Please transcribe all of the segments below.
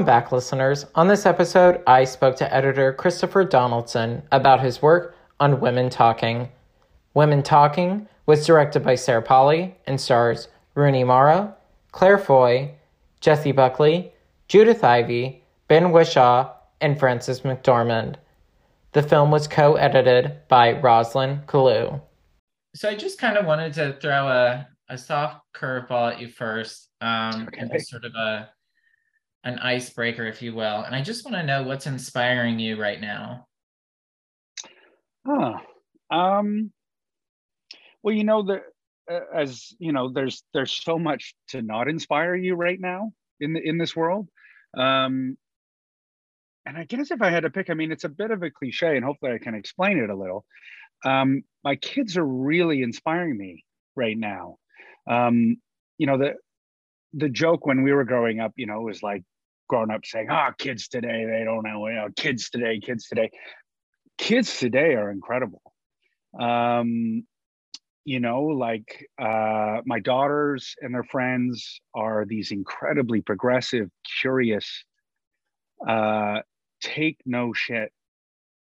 Welcome back, listeners. On this episode, I spoke to editor Christopher Donaldson about his work on Women Talking. Women Talking was directed by Sarah Polley and stars Rooney Mara, Claire Foy, Jessie Buckley, Judith Ivey, Ben Whishaw, and Frances McDormand. The film was co edited by Roslyn Kalloo. So I just kind of wanted to throw a, a soft curveball at you first, um, okay. and just sort of a an icebreaker, if you will. And I just want to know what's inspiring you right now. Huh. Um, well, you know, the, uh, as you know, there's there's so much to not inspire you right now in the in this world. Um, and I guess if I had to pick, I mean, it's a bit of a cliche, and hopefully I can explain it a little. Um, my kids are really inspiring me right now. Um, you know, the the joke when we were growing up, you know, was like growing up saying, "Ah, oh, kids today, they don't know, you know, kids today, kids today." Kids today are incredible. Um, you know, like uh, my daughters and their friends are these incredibly progressive, curious, uh, take no shit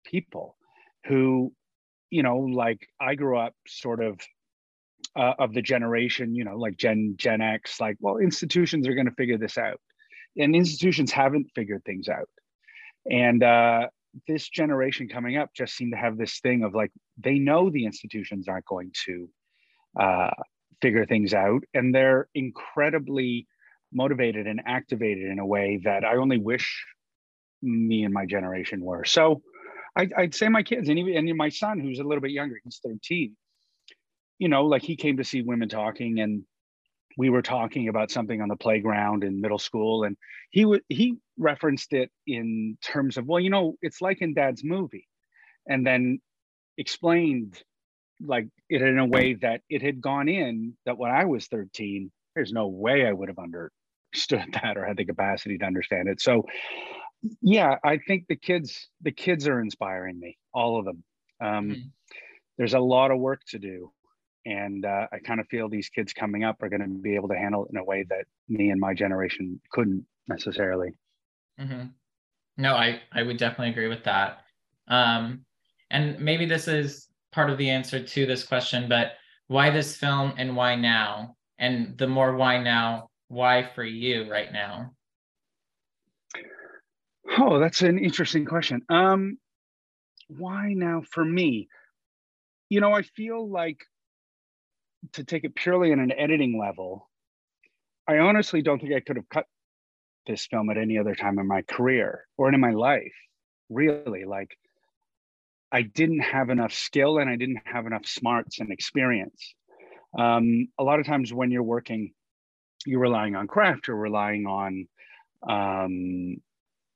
people who, you know, like I grew up sort of uh, of the generation, you know, like Gen Gen X, like, well, institutions are going to figure this out, and institutions haven't figured things out, and uh, this generation coming up just seem to have this thing of like they know the institutions aren't going to uh, figure things out, and they're incredibly motivated and activated in a way that I only wish me and my generation were. So I, would say my kids and even and my son, who's a little bit younger, he's 13. You know, like he came to see women talking, and we were talking about something on the playground in middle school, and he would he referenced it in terms of, well, you know, it's like in Dad's movie, and then explained like it in a way that it had gone in that when I was 13, there's no way I would have understood that or had the capacity to understand it. So yeah i think the kids the kids are inspiring me all of them um, mm-hmm. there's a lot of work to do and uh, i kind of feel these kids coming up are going to be able to handle it in a way that me and my generation couldn't necessarily mm-hmm. no i i would definitely agree with that um, and maybe this is part of the answer to this question but why this film and why now and the more why now why for you right now Oh, that's an interesting question. Um, why now for me? You know, I feel like to take it purely on an editing level, I honestly don't think I could have cut this film at any other time in my career or in my life. Really, like I didn't have enough skill and I didn't have enough smarts and experience. Um, a lot of times when you're working, you're relying on craft, you're relying on um,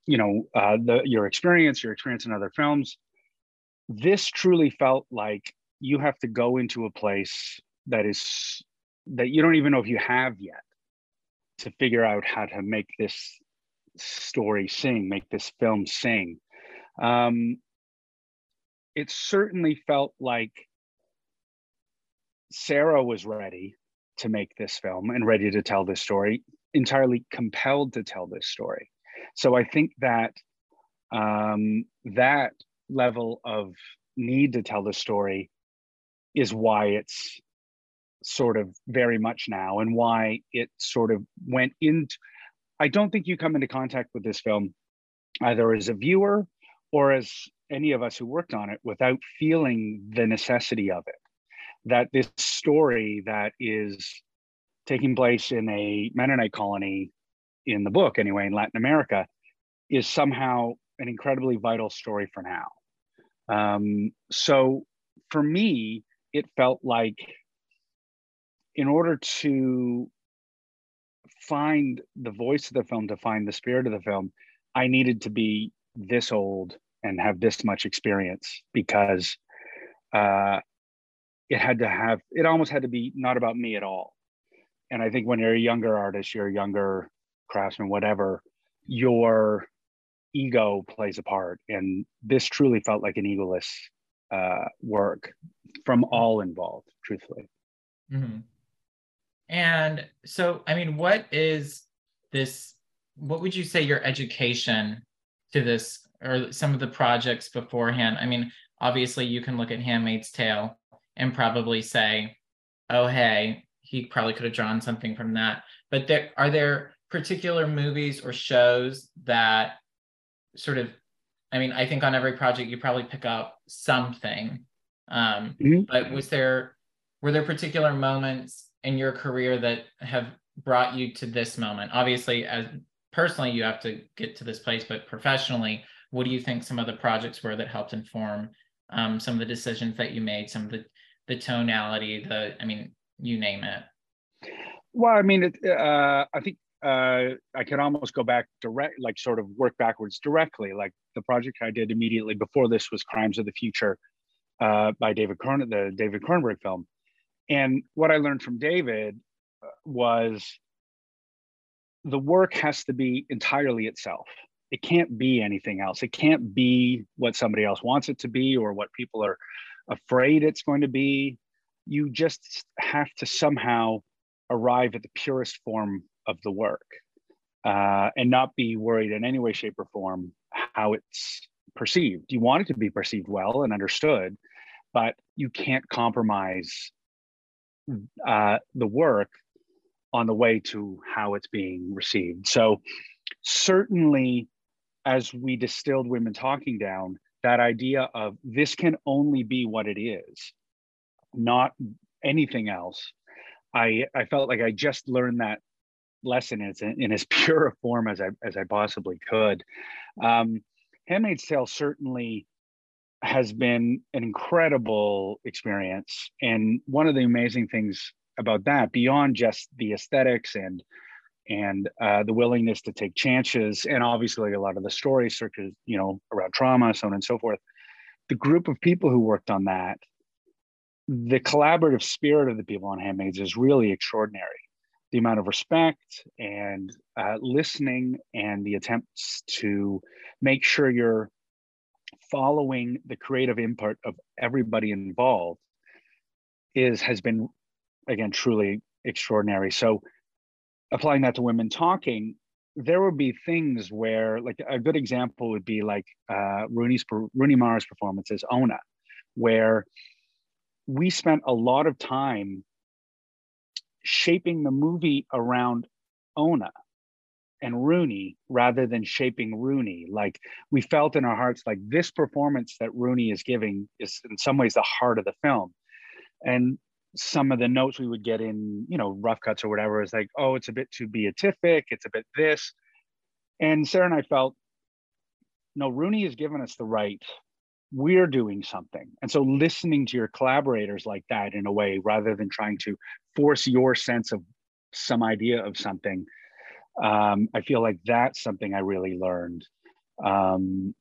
you know uh, the your experience your experience in other films this truly felt like you have to go into a place that is that you don't even know if you have yet to figure out how to make this story sing make this film sing. Um, it certainly felt like sarah was ready to make this film and ready to tell this story entirely compelled to tell this story. So I think that um, that level of need to tell the story is why it's sort of very much now and why it sort of went into I don't think you come into contact with this film either as a viewer or as any of us who worked on it without feeling the necessity of it. That this story that is taking place in a Mennonite colony in the book anyway in Latin America is somehow an incredibly vital story for now. Um, so for me, it felt like in order to find the voice of the film, to find the spirit of the film, I needed to be this old and have this much experience because uh, it had to have, it almost had to be not about me at all. And I think when you're a younger artist, you're a younger craftsman, whatever, your ego plays a part. And this truly felt like an egoless uh, work from all involved, truthfully. Mm-hmm. And so, I mean, what is this what would you say your education to this or some of the projects beforehand? I mean, obviously you can look at Handmaid's Tale and probably say, oh, hey, he probably could have drawn something from that. But there are there particular movies or shows that sort of I mean, I think on every project you probably pick up something. Um, mm-hmm. But was there were there particular moments in your career that have brought you to this moment? Obviously, as personally, you have to get to this place, but professionally, what do you think some of the projects were that helped inform um, some of the decisions that you made, some of the the tonality, the I mean, you name it. Well, I mean, it, uh, I think uh, I can almost go back direct, like sort of work backwards directly. Like the project I did immediately before this was Crimes of the Future uh, by David Kern, the David Cronenberg film. And what I learned from David uh, was the work has to be entirely itself. It can't be anything else. It can't be what somebody else wants it to be or what people are afraid it's going to be. You just have to somehow arrive at the purest form of the work uh, and not be worried in any way, shape, or form how it's perceived. You want it to be perceived well and understood, but you can't compromise uh, the work on the way to how it's being received. So, certainly, as we distilled Women Talking down, that idea of this can only be what it is, not anything else. I, I felt like I just learned that lesson in, in as pure a form as I as I possibly could. Um, Handmaid's Tale certainly has been an incredible experience, and one of the amazing things about that, beyond just the aesthetics and and uh, the willingness to take chances, and obviously a lot of the stories you know, around trauma, so on and so forth. The group of people who worked on that, the collaborative spirit of the people on Handmaids is really extraordinary the amount of respect and uh, listening and the attempts to make sure you're following the creative input of everybody involved is has been again truly extraordinary. So applying that to women talking there would be things where like a good example would be like uh, rooney's rooney mara's performance as ona where we spent a lot of time shaping the movie around Ona and Rooney rather than shaping Rooney. Like we felt in our hearts like this performance that Rooney is giving is in some ways the heart of the film. And some of the notes we would get in, you know, rough cuts or whatever is like, oh, it's a bit too beatific, it's a bit this. And Sarah and I felt, no, Rooney has given us the right we're doing something. And so listening to your collaborators like that in a way, rather than trying to force your sense of some idea of something, um, I feel like that's something I really learned um,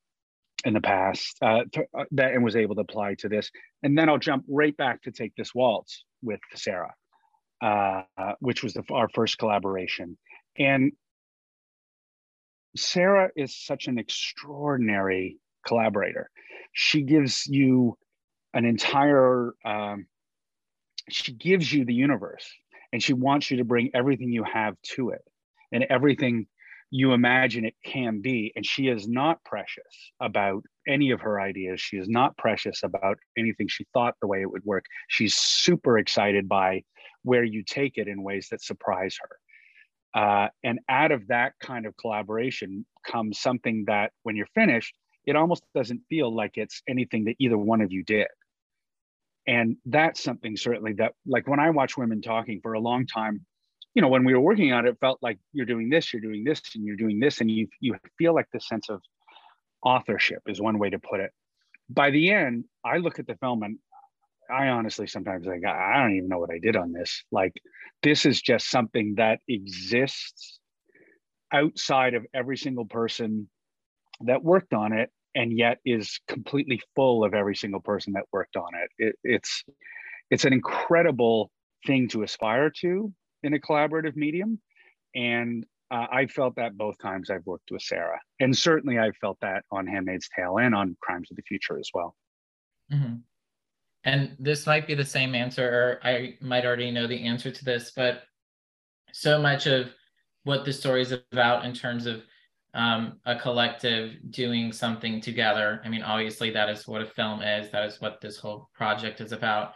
in the past uh, to, uh, that and was able to apply to this. And then I'll jump right back to take this waltz with Sarah, uh, which was the, our first collaboration. And Sarah is such an extraordinary collaborator. She gives you an entire, um, she gives you the universe and she wants you to bring everything you have to it and everything you imagine it can be. And she is not precious about any of her ideas. She is not precious about anything she thought the way it would work. She's super excited by where you take it in ways that surprise her. Uh, and out of that kind of collaboration comes something that when you're finished, it almost doesn't feel like it's anything that either one of you did. And that's something certainly that, like when I watch women talking for a long time, you know, when we were working on it, it felt like you're doing this, you're doing this, and you're doing this, and you you feel like this sense of authorship is one way to put it. By the end, I look at the film and I honestly sometimes like I don't even know what I did on this. Like this is just something that exists outside of every single person that worked on it and yet is completely full of every single person that worked on it. it it's it's an incredible thing to aspire to in a collaborative medium and uh, I felt that both times I've worked with Sarah, and certainly I've felt that on *Handmaid's Tale* and on *Crimes of the Future* as well. Mm-hmm. And this might be the same answer, or I might already know the answer to this, but so much of what the story is about in terms of um, a collective doing something together. I mean, obviously, that is what a film is. That is what this whole project is about.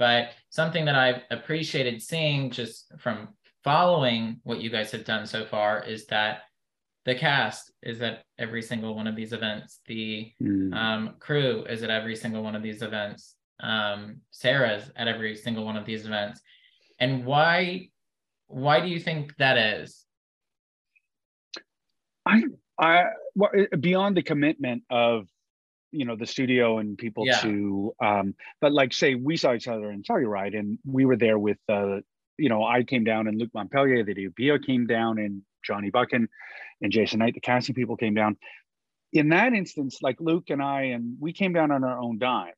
But something that I've appreciated seeing just from following what you guys have done so far is that the cast is at every single one of these events. The mm. um, crew is at every single one of these events. Um, Sarah's at every single one of these events. And why why do you think that is? I I well, beyond the commitment of you know the studio and people yeah. to um but like say we saw each other in Telluride and we were there with uh you know I came down and Luc Montpellier the DPO came down and Johnny Buchan and Jason Knight the casting people came down in that instance like Luc and I and we came down on our own dime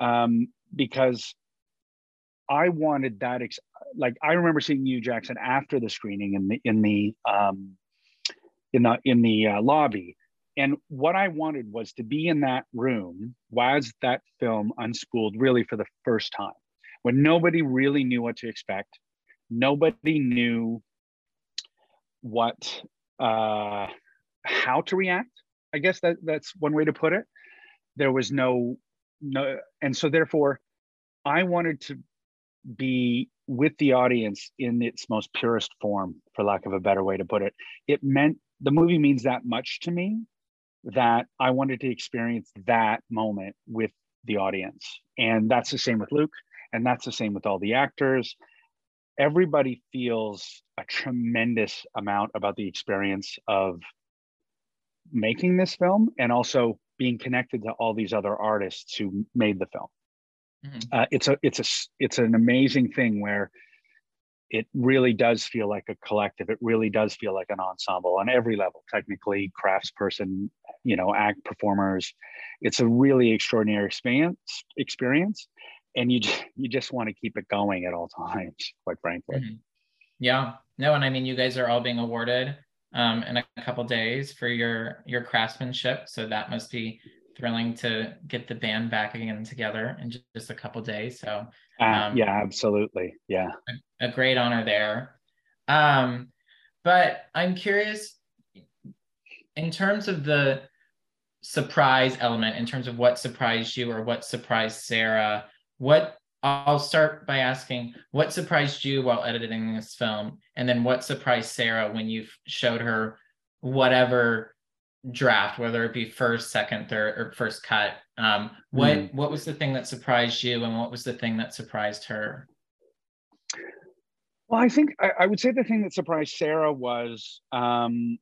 um because I wanted that ex- like I remember seeing you Jackson after the screening in the in the um in the in the uh, lobby and what I wanted was to be in that room was that film unschooled really for the first time when nobody really knew what to expect nobody knew what uh how to react i guess that that's one way to put it there was no no and so therefore i wanted to be with the audience in its most purest form, for lack of a better way to put it. It meant the movie means that much to me that I wanted to experience that moment with the audience. And that's the same with Luc, and that's the same with all the actors. Everybody feels a tremendous amount about the experience of making this film and also being connected to all these other artists who made the film. Mm-hmm. Uh, it's a it's a it's an amazing thing where it really does feel like a collective. It really does feel like an ensemble on every level, technically, craftsperson, you know, act performers. It's a really extraordinary experience experience. And you just, you just want to keep it going at all times, quite frankly. Mm-hmm. Yeah. No, and I mean you guys are all being awarded um, in a couple days for your your craftsmanship. So that must be thrilling to get the band back again together in just, just a couple days. So uh, um, yeah, absolutely. Yeah. A, a great honor there. Um, but I'm curious in terms of the surprise element, in terms of what surprised you or what surprised Sarah, what I'll start by asking what surprised you while editing this film, and then what surprised Sarah when you showed her whatever draft, whether it be first, second, third, or first cut. Um, what mm. what was the thing that surprised you, and what was the thing that surprised her? Well, I think I, I would say the thing that surprised Sarah was um,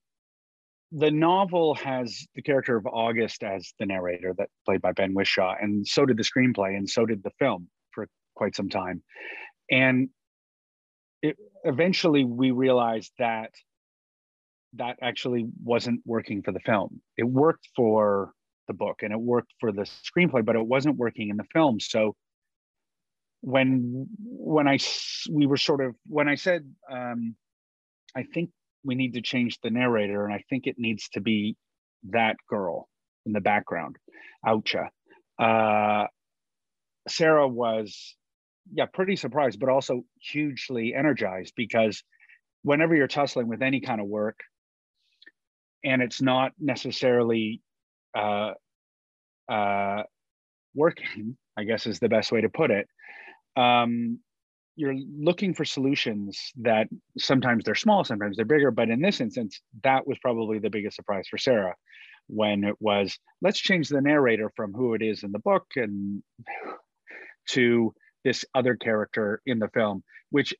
the novel has the character of August as the narrator, that played by Ben Whishaw, and so did the screenplay, and so did the film for quite some time. And it, eventually, we realized that that actually wasn't working for the film. It worked for the book and it worked for the screenplay, but it wasn't working in the film. So when when I we were sort of when I said um, I think we need to change the narrator, and I think it needs to be that girl in the background, Autje. Uh, Sarah was yeah pretty surprised, but also hugely energized because whenever you're tussling with any kind of work and it's not necessarily uh, uh, working, I guess is the best way to put it. Um, you're looking for solutions that sometimes they're small, sometimes they're bigger. But in this instance, that was probably the biggest surprise for Sarah when it was let's change the narrator from who it is in the book and to this other character in the film, which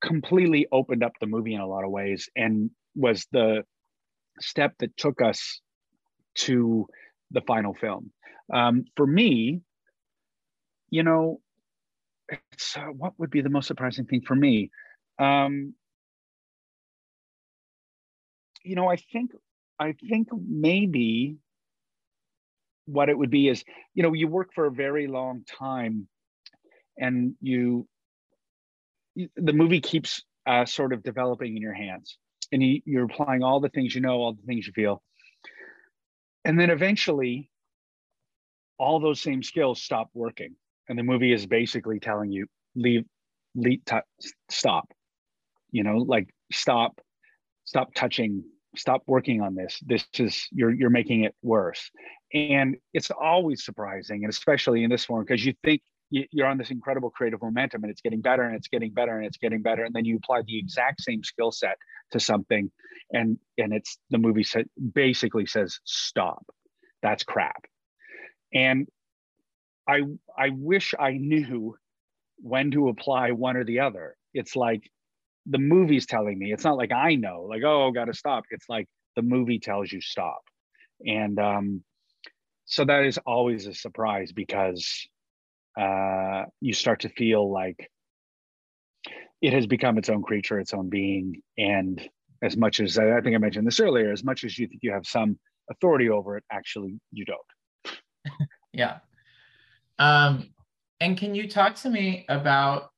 completely opened up the movie in a lot of ways and was the step that took us to the final film. Um, for me, you know, uh, what would be the most surprising thing for me? Um, you know, I think I think maybe what it would be is, you know, you work for a very long time, and you the movie keeps uh, sort of developing in your hands and you, you're applying all the things you know, all the things you feel. And then eventually, all those same skills stop working. And the movie is basically telling you, leave, leave, t- stop, you know, like stop, stop touching stop working on this this is you're you're making it worse and it's always surprising and especially in this form because you think you're on this incredible creative momentum and it's getting better and it's getting better and it's getting better and then you apply the exact same skill set to something and and it's the movie sa- basically says stop. That's crap. And i i wish i knew when to apply one or the other. It's like the movie's telling me. It's not like i know like oh gotta stop. It's like the movie tells you stop. And um so that is always a surprise because uh you start to feel like it has become its own creature its own being. And as much as i think i mentioned this earlier as much as you think you have some authority over it actually you don't. Yeah. Um and can you talk to me about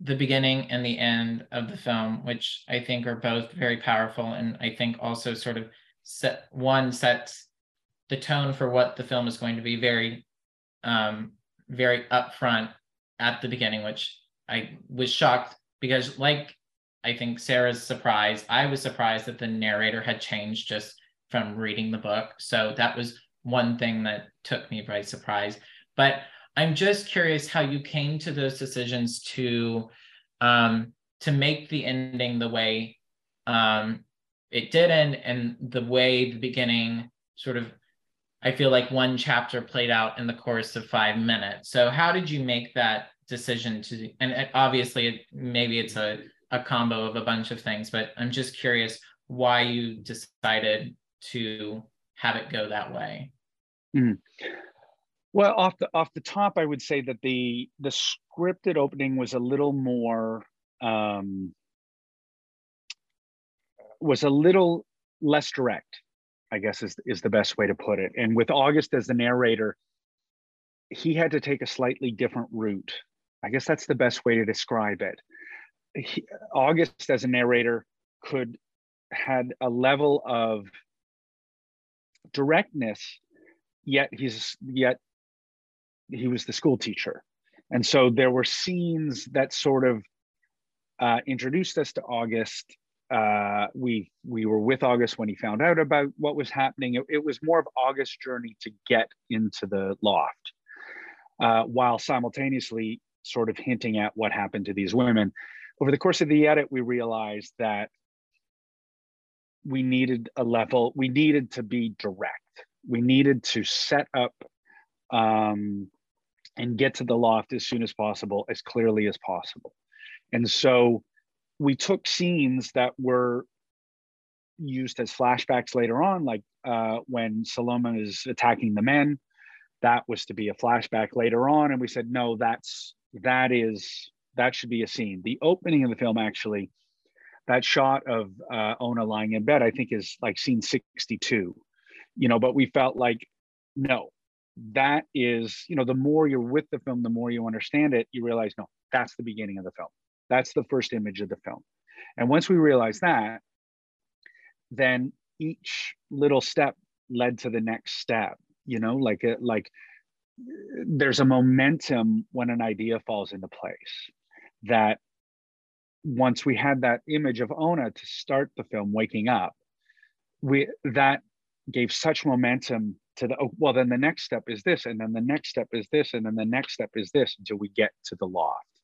the beginning and the end of the film, which I think are both very powerful, and I think also sort of set one sets the tone for what the film is going to be very, um, very upfront at the beginning, which I was shocked because, like I think Sarah's surprised, I was surprised that the narrator had changed just from reading the book. So that was one thing that took me by surprise. But I'm just curious how you came to those decisions to um, to make the ending the way um, it did and and the way the beginning sort of I feel like one chapter played out in the course of five minutes. So how did you make that decision to? And obviously, maybe it's a a combo of a bunch of things, but I'm just curious why you decided to have it go that way. Mm. Well, off the off the top, I would say that the the scripted opening was a little more um, was a little less direct. I guess is is the best way to put it. And with August as the narrator, he had to take a slightly different route. I guess that's the best way to describe it. He, August as a narrator could had a level of directness yet he's yet he was the school teacher. And so there were scenes that sort of uh, introduced us to August. Uh, we we were with August when he found out about what was happening. It, it was more of August's journey to get into the loft, uh, while simultaneously sort of hinting at what happened to these women. Over the course of the edit, we realized that we needed a level. We needed to be direct. We needed to set up um, and get to the loft as soon as possible, as clearly as possible. And so we took scenes that were used as flashbacks later on, like uh, when Salome is attacking the men. That was to be a flashback later on, and we said no, that's that is that should be a scene. The opening of the film actually, that shot of uh, Ona lying in bed, I think is like scene sixty-two. You know, but we felt like no, that is, you know, the more you're with the film, the more you understand it, you realize, no, that's the beginning of the film. That's the first image of the film. And once we realize that, then each little step led to the next step, you know, like, a, like there's a momentum when an idea falls into place that once we had that image of Ona to start the film waking up, we that gave such momentum to the oh, well then the next step is this and then the next step is this and then the next step is this until we get to the loft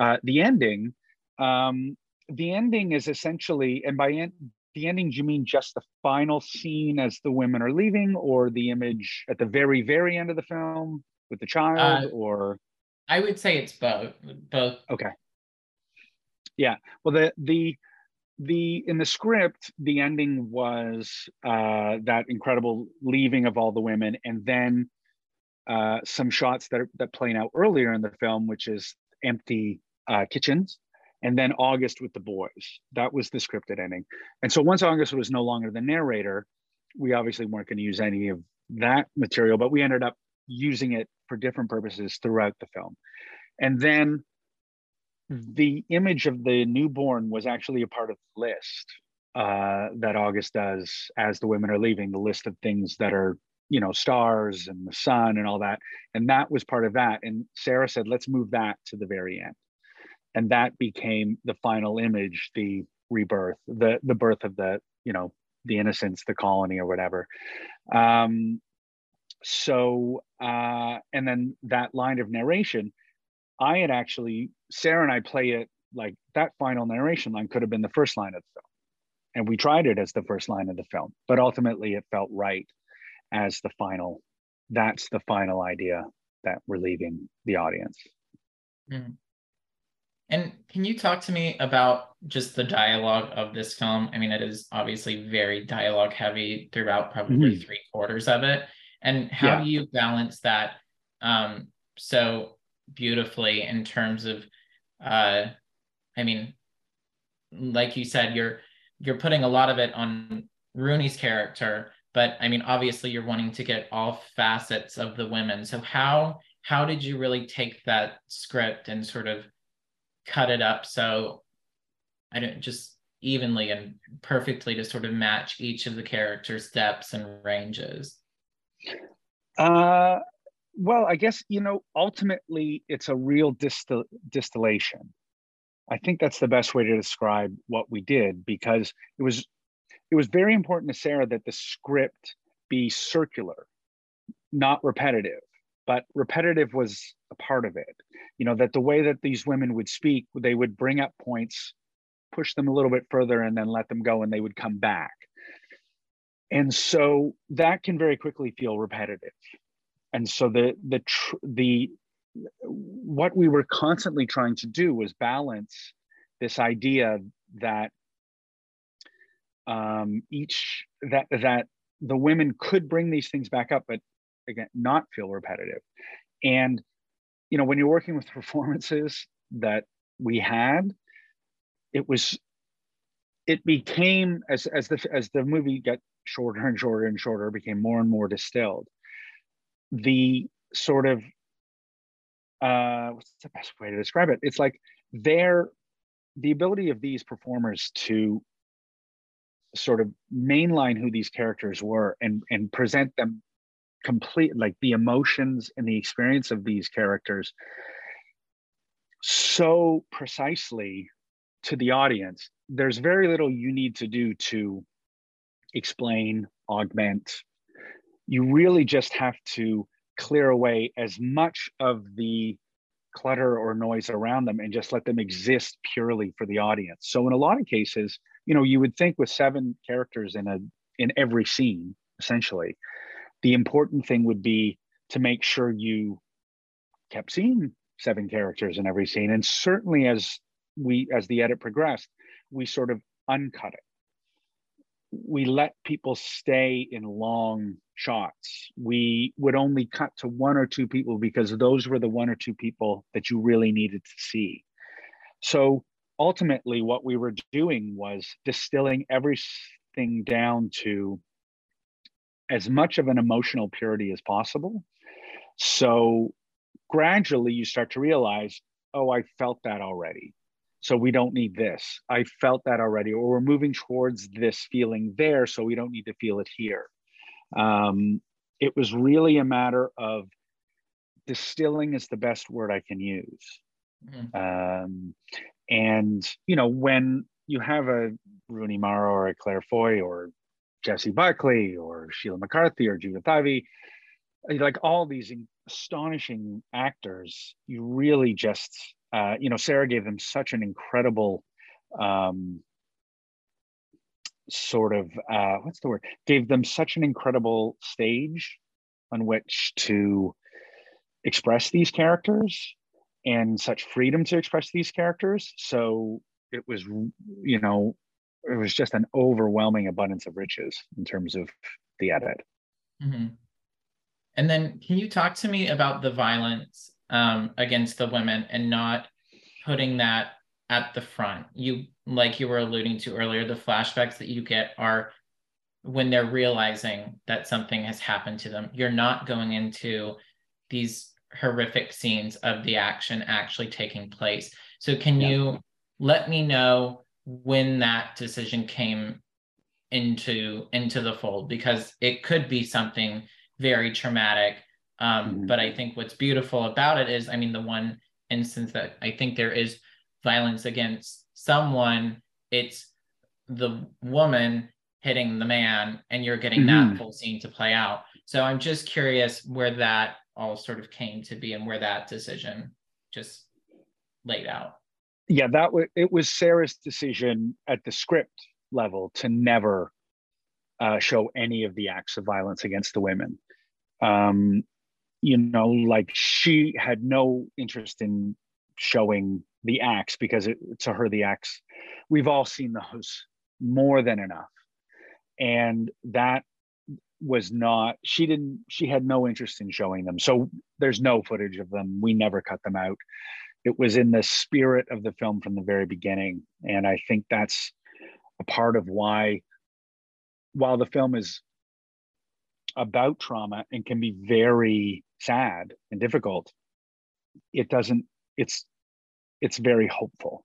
uh, the ending um, the ending is essentially and by en- the ending do you mean just the final scene as the women are leaving or the image at the very very end of the film with the child uh, or? I would say it's both both. Okay. Yeah. Well the the the in the script the ending was uh, that incredible leaving of all the women and then uh, some shots that are, that playing out earlier in the film which is empty uh, kitchens and then august with the boys. That was the scripted ending. And so once august was no longer the narrator we obviously weren't going to use any of that material but we ended up using it for different purposes throughout the film. And then the image of the newborn was actually a part of the list uh, that August does as the women are leaving, the list of things that are, you know, stars and the sun and all that. And that was part of that. And Sarah said, let's move that to the very end. And that became the final image, the rebirth, the the birth of the you know the innocence, the colony, or whatever. Um, so uh, and then that line of narration, I had actually Sarah and I play it like that final narration line could have been the first line of the film, and we tried it as the first line of the film, but ultimately it felt right as the final. That's the final idea that we're leaving the audience. Mm. And can you talk to me about just the dialogue of this film? I mean, it is obviously very dialogue heavy throughout probably mm-hmm. three quarters of it. And how yeah. do you balance that um, so beautifully in terms of, uh, I mean, like you said, you're you're putting a lot of it on Rooney's character, but I mean, obviously, you're wanting to get all facets of the women. So how how did you really take that script and sort of cut it up so I don't just evenly and perfectly to sort of match each of the characters' depths and ranges? Uh, well, I guess you know ultimately it's a real distil- distillation. I think that's the best way to describe what we did because it was it was very important to Sarah that the script be circular, not repetitive but repetitive was a part of it. You know that the way that these women would speak they would bring up points push them a little bit further and then let them go and they would come back. And so that can very quickly feel repetitive. And so the the the what we were constantly trying to do was balance this idea that um, each that that the women could bring these things back up but again not feel repetitive. And you know when you're working with performances that we had it was it became as as the as the movie got shorter and shorter and shorter became more and more distilled. The sort of uh what's the best way to describe it? It's like their the ability of these performers to sort of mainline who these characters were and and present them complete like the emotions and the experience of these characters so precisely to the audience there's very little you need to do to explain augment. You really just have to clear away as much of the clutter or noise around them and just let them exist purely for the audience. So in a lot of cases you know you would think with seven characters in a in every scene essentially the important thing would be to make sure you kept seeing seven characters in every scene. And certainly as we as the edit progressed we sort of uncut it. We let people stay in long shots. We would only cut to one or two people because those were the one or two people that you really needed to see. So ultimately what we were doing was distilling everything down to as much of an emotional purity as possible. So gradually you start to realize, oh, I felt that already. So we don't need this. I felt that already, or we're moving towards this feeling there, so we don't need to feel it here. Um, it was really a matter of distilling is the best word I can use. Mm-hmm. Um, and you know, when you have a Rooney Mara or a Claire Foy or Jessie Buckley or Sheila McCarthy or Judith Ivey, like all these astonishing actors, you really just, uh, you know, Sarah gave them such an incredible um, sort of, uh, what's the word? Gave them such an incredible stage on which to express these characters and such freedom to express these characters. So it was, you know, it was just an overwhelming abundance of riches in terms of the edit. Mm-hmm. And then, can you talk to me about the violence um, against the women and not putting that at the front? You, like you were alluding to earlier, the flashbacks that you get are when they're realizing that something has happened to them. You're not going into these horrific scenes of the action actually taking place. So, can yeah. you let me know when that decision came into into the fold because it could be something very traumatic um, mm-hmm. but i think what's beautiful about it is i mean the one instance that i think there is violence against someone it's the woman hitting the man and you're getting Mhm. that full scene to play out so i'm just curious where that all sort of came to be and where that decision just laid out. Yeah that was it was sarah's decision at the script level to never uh, show any of the acts of violence against the women. Um you know like she had no interest in showing the acts because it, to her the acts we've all seen those more than enough. And that was not she didn't she had no interest in showing them. So there's no footage of them. We never cut them out. It was in the spirit of the film from the very beginning. And i think that's a part of why while the film is about trauma and can be very sad and difficult it doesn't it's it's very hopeful.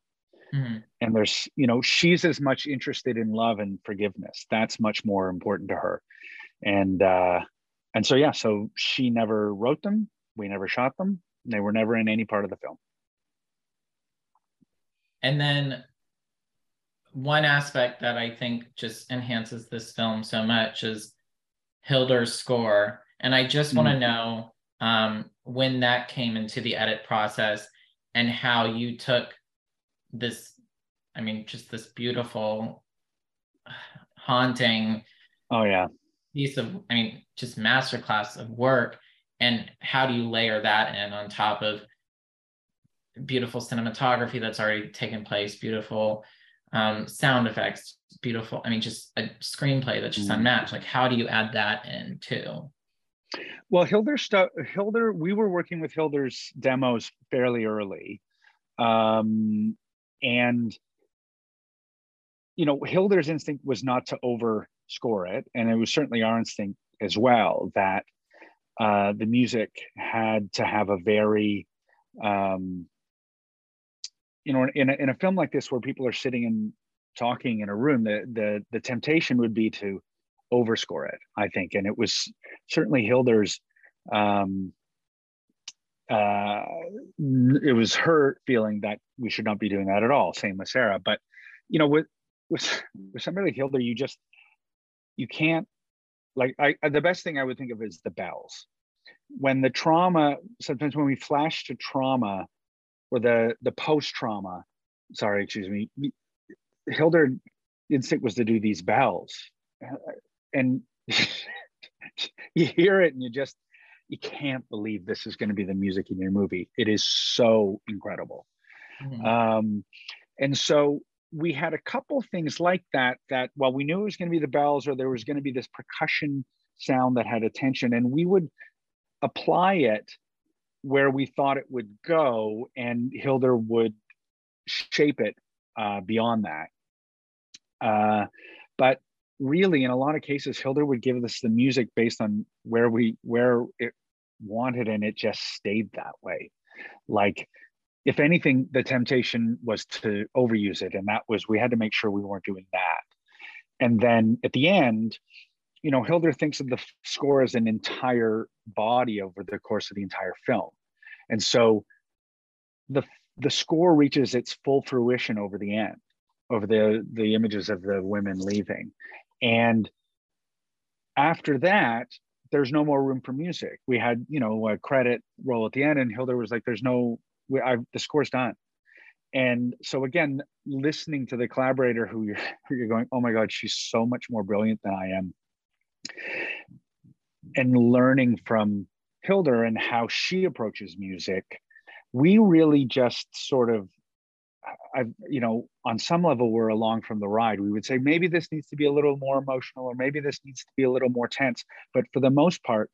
Mhm. and there's you know she's as much interested in love and forgiveness. That's much more important to her and uh and so yeah so she never wrote them. We never shot them. They were never in any part of the film. And then one aspect that I think just enhances this film so much is Hildur's score. And I just want to know um, when that came into the edit process and how you took this, I mean, just this beautiful, haunting oh yeah piece of, I mean, just masterclass of work. And how do you layer that in on top of beautiful cinematography that's already taken place, beautiful um, sound effects, beautiful, I mean, just a screenplay that's just Mhm. unmatched. Like, how do you add that in too? well hildur stuff hildur we were working with hildur's demos fairly early um and you know hildur's instinct was not to overscore it. And it was certainly our instinct as well that uh the music had to have a very um you know in a, in a film like this where people are sitting and talking in a room the the the temptation would be to overscore it i think. And it was certainly hildur's um uh it was her feeling that we should not be doing that at all. Same with sarah. But you know with with, with somebody like hildur you just you can't like I, the best thing i would think of is the bells when the trauma sometimes when we flash to trauma or the the post trauma sorry excuse me hildur instinct was to do these bells and you hear it and you just you can't believe this is going to be the music in your movie. It is so incredible. Mhm. um, and so we had a couple things like that that well we knew it was going to be the bells or there was going to be this percussion sound that had attention and we would apply it where we thought it would go and hildur would shape it uh, beyond that. Uh, but really in a lot of cases hildur would give us the music based on where we where it wanted and it just stayed that way. Like if anything the temptation was to overuse it and that was we had to make sure we weren't doing that. And then at the end you know hildur thinks of the score as an entire body over the course of the entire film. And so the the score reaches its full fruition over the end over the the images of the women leaving. And after that there's no more room for music. We had you know a credit roll at the end and hildur was like there's no we, I, the score's done and so again listening to the collaborator who you're, who you're going oh my god she's so much more brilliant than i am and learning from hildur and how she approaches music we really just sort of I've, you know, on some level, we're along from the ride. We would say maybe this needs to be a little more emotional, or maybe this needs to be a little more tense. But for the most part,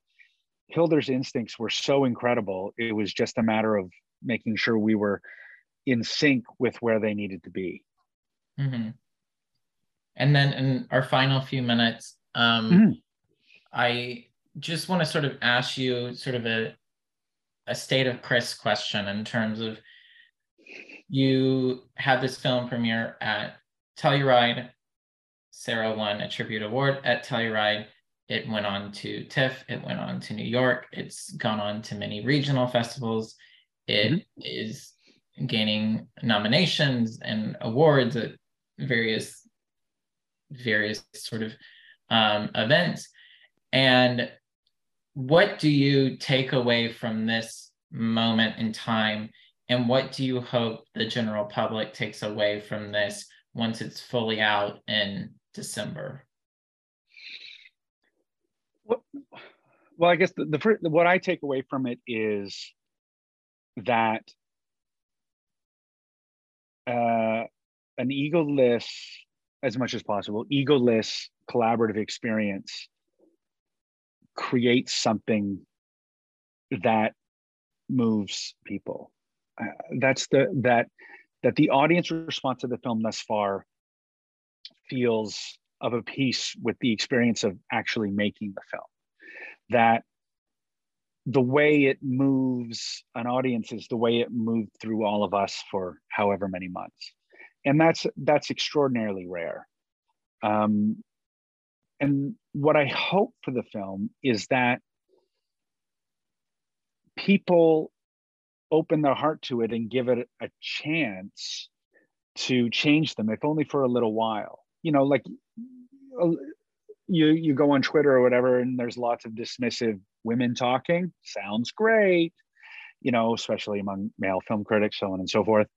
Hildur's instincts were so incredible. It was just a matter of making sure we were in sync with where they needed to be. Mhm. And then in our final few minutes, um, Mhm. I just want to sort of ask you sort of a a state of Chris question in terms of you had this film premiere at Telluride. Sarah won a tribute award at Telluride. It went on to TIFF. It went on to New York. It's gone on to many regional festivals. It is gaining nominations and awards at various various sort of um, events. And what do you take away from this moment in time? And what do you hope the general public takes away from this once it's fully out in December? Well, well I guess the, the first, what I take away from it is that uh, an egoless, as much as possible, egoless collaborative experience creates something that moves people. Uh, that's the that that the audience response to the film thus far feels of a piece with the experience of actually making the film. That the way it moves an audience is the way it moved through all of us for however many months. And that's that's extraordinarily rare. Um, and what i hope for the film is that people open their heart to it and give it a chance to change them if only for a little while. You know like you you go on twitter or whatever and there's lots of dismissive women talking. Sounds great. You know especially among male film critics so on and so forth.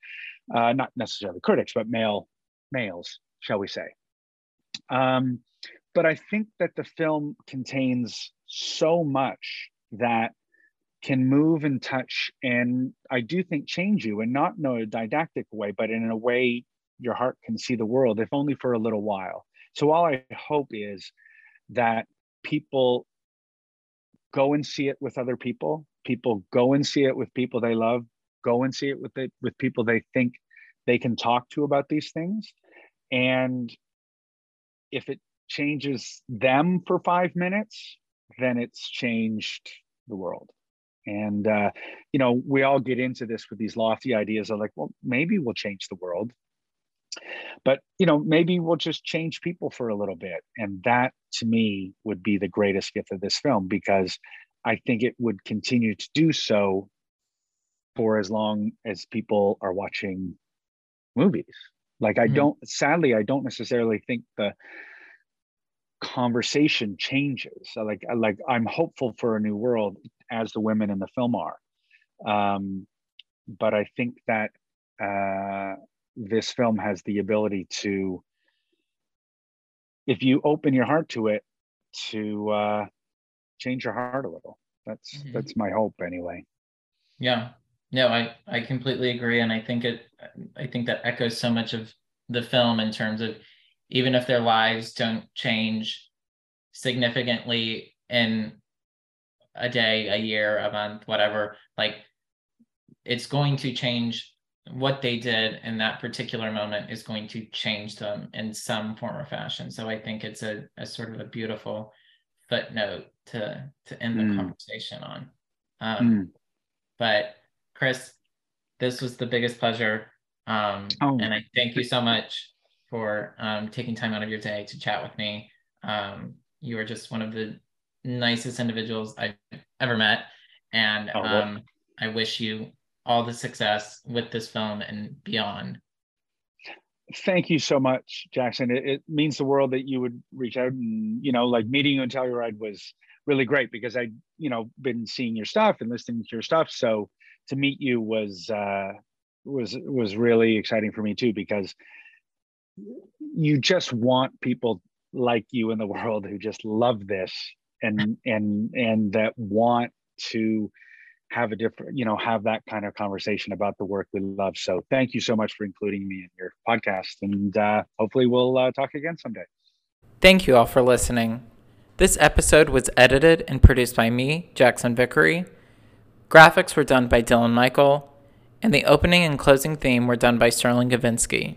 Uh, not necessarily critics but male males shall we say. Um, but i think that the film contains so much that can move and touch and i do think change you and not in a didactic way but in a way your heart can see the world if only for a little while so all i hope is that people go and see it with other people. People go and see it with people they love. Go and see it with it with people they think they can talk to about these things. And if it changes them for five minutes then it's changed the world. And uh, you know we all get into this with these lofty ideas of like well maybe we'll change the world but you know maybe we'll just change people for a little bit. And that to me would be the greatest gift of this film because i think it would continue to do so for as long as people are watching movies. Like i mm-hmm. don't sadly i don't necessarily think the conversation changes. Like like i'm hopeful for a new world as the women in the film are. Um but i think that this film has the ability to if you open your heart to it to uh change your heart a little. That's mm-hmm. that's my hope anyway. Yeah. No i i completely agree and i think it i think that echoes so much of the film in terms of even if their lives don't change significantly in a day a year a month whatever like it's going to change what they did in that particular moment is going to change them in some form or fashion. So I think it's a, a sort of a beautiful footnote to to end the mm. conversation on. Um, mm. But Chris, this was the biggest pleasure, um, oh. and I thank you so much for um, taking time out of your day to chat with me. Um, you are just one of the nicest individuals I've ever met, and oh, well. Um, I wish you all the success with this film and beyond. Thank you so much, Jackson. It, it, means the world that you would reach out and, you know, like meeting you in Telluride was really great because I, you know, been seeing your stuff and listening to your stuff. So to meet you was, uh, was, was really exciting for me too, because you just want people like you in the world who just love this and, and, and that want to, have a different, you know, have that kind of conversation about the work we love. So thank you so much for including me in your podcast. And uh, hopefully we'll uh, talk again someday. Thank you all for listening. This episode was edited and produced by me, Jackson Vickery. Graphics were done by Dylan Michael, and the opening and closing theme were done by Sterling Gavinsky.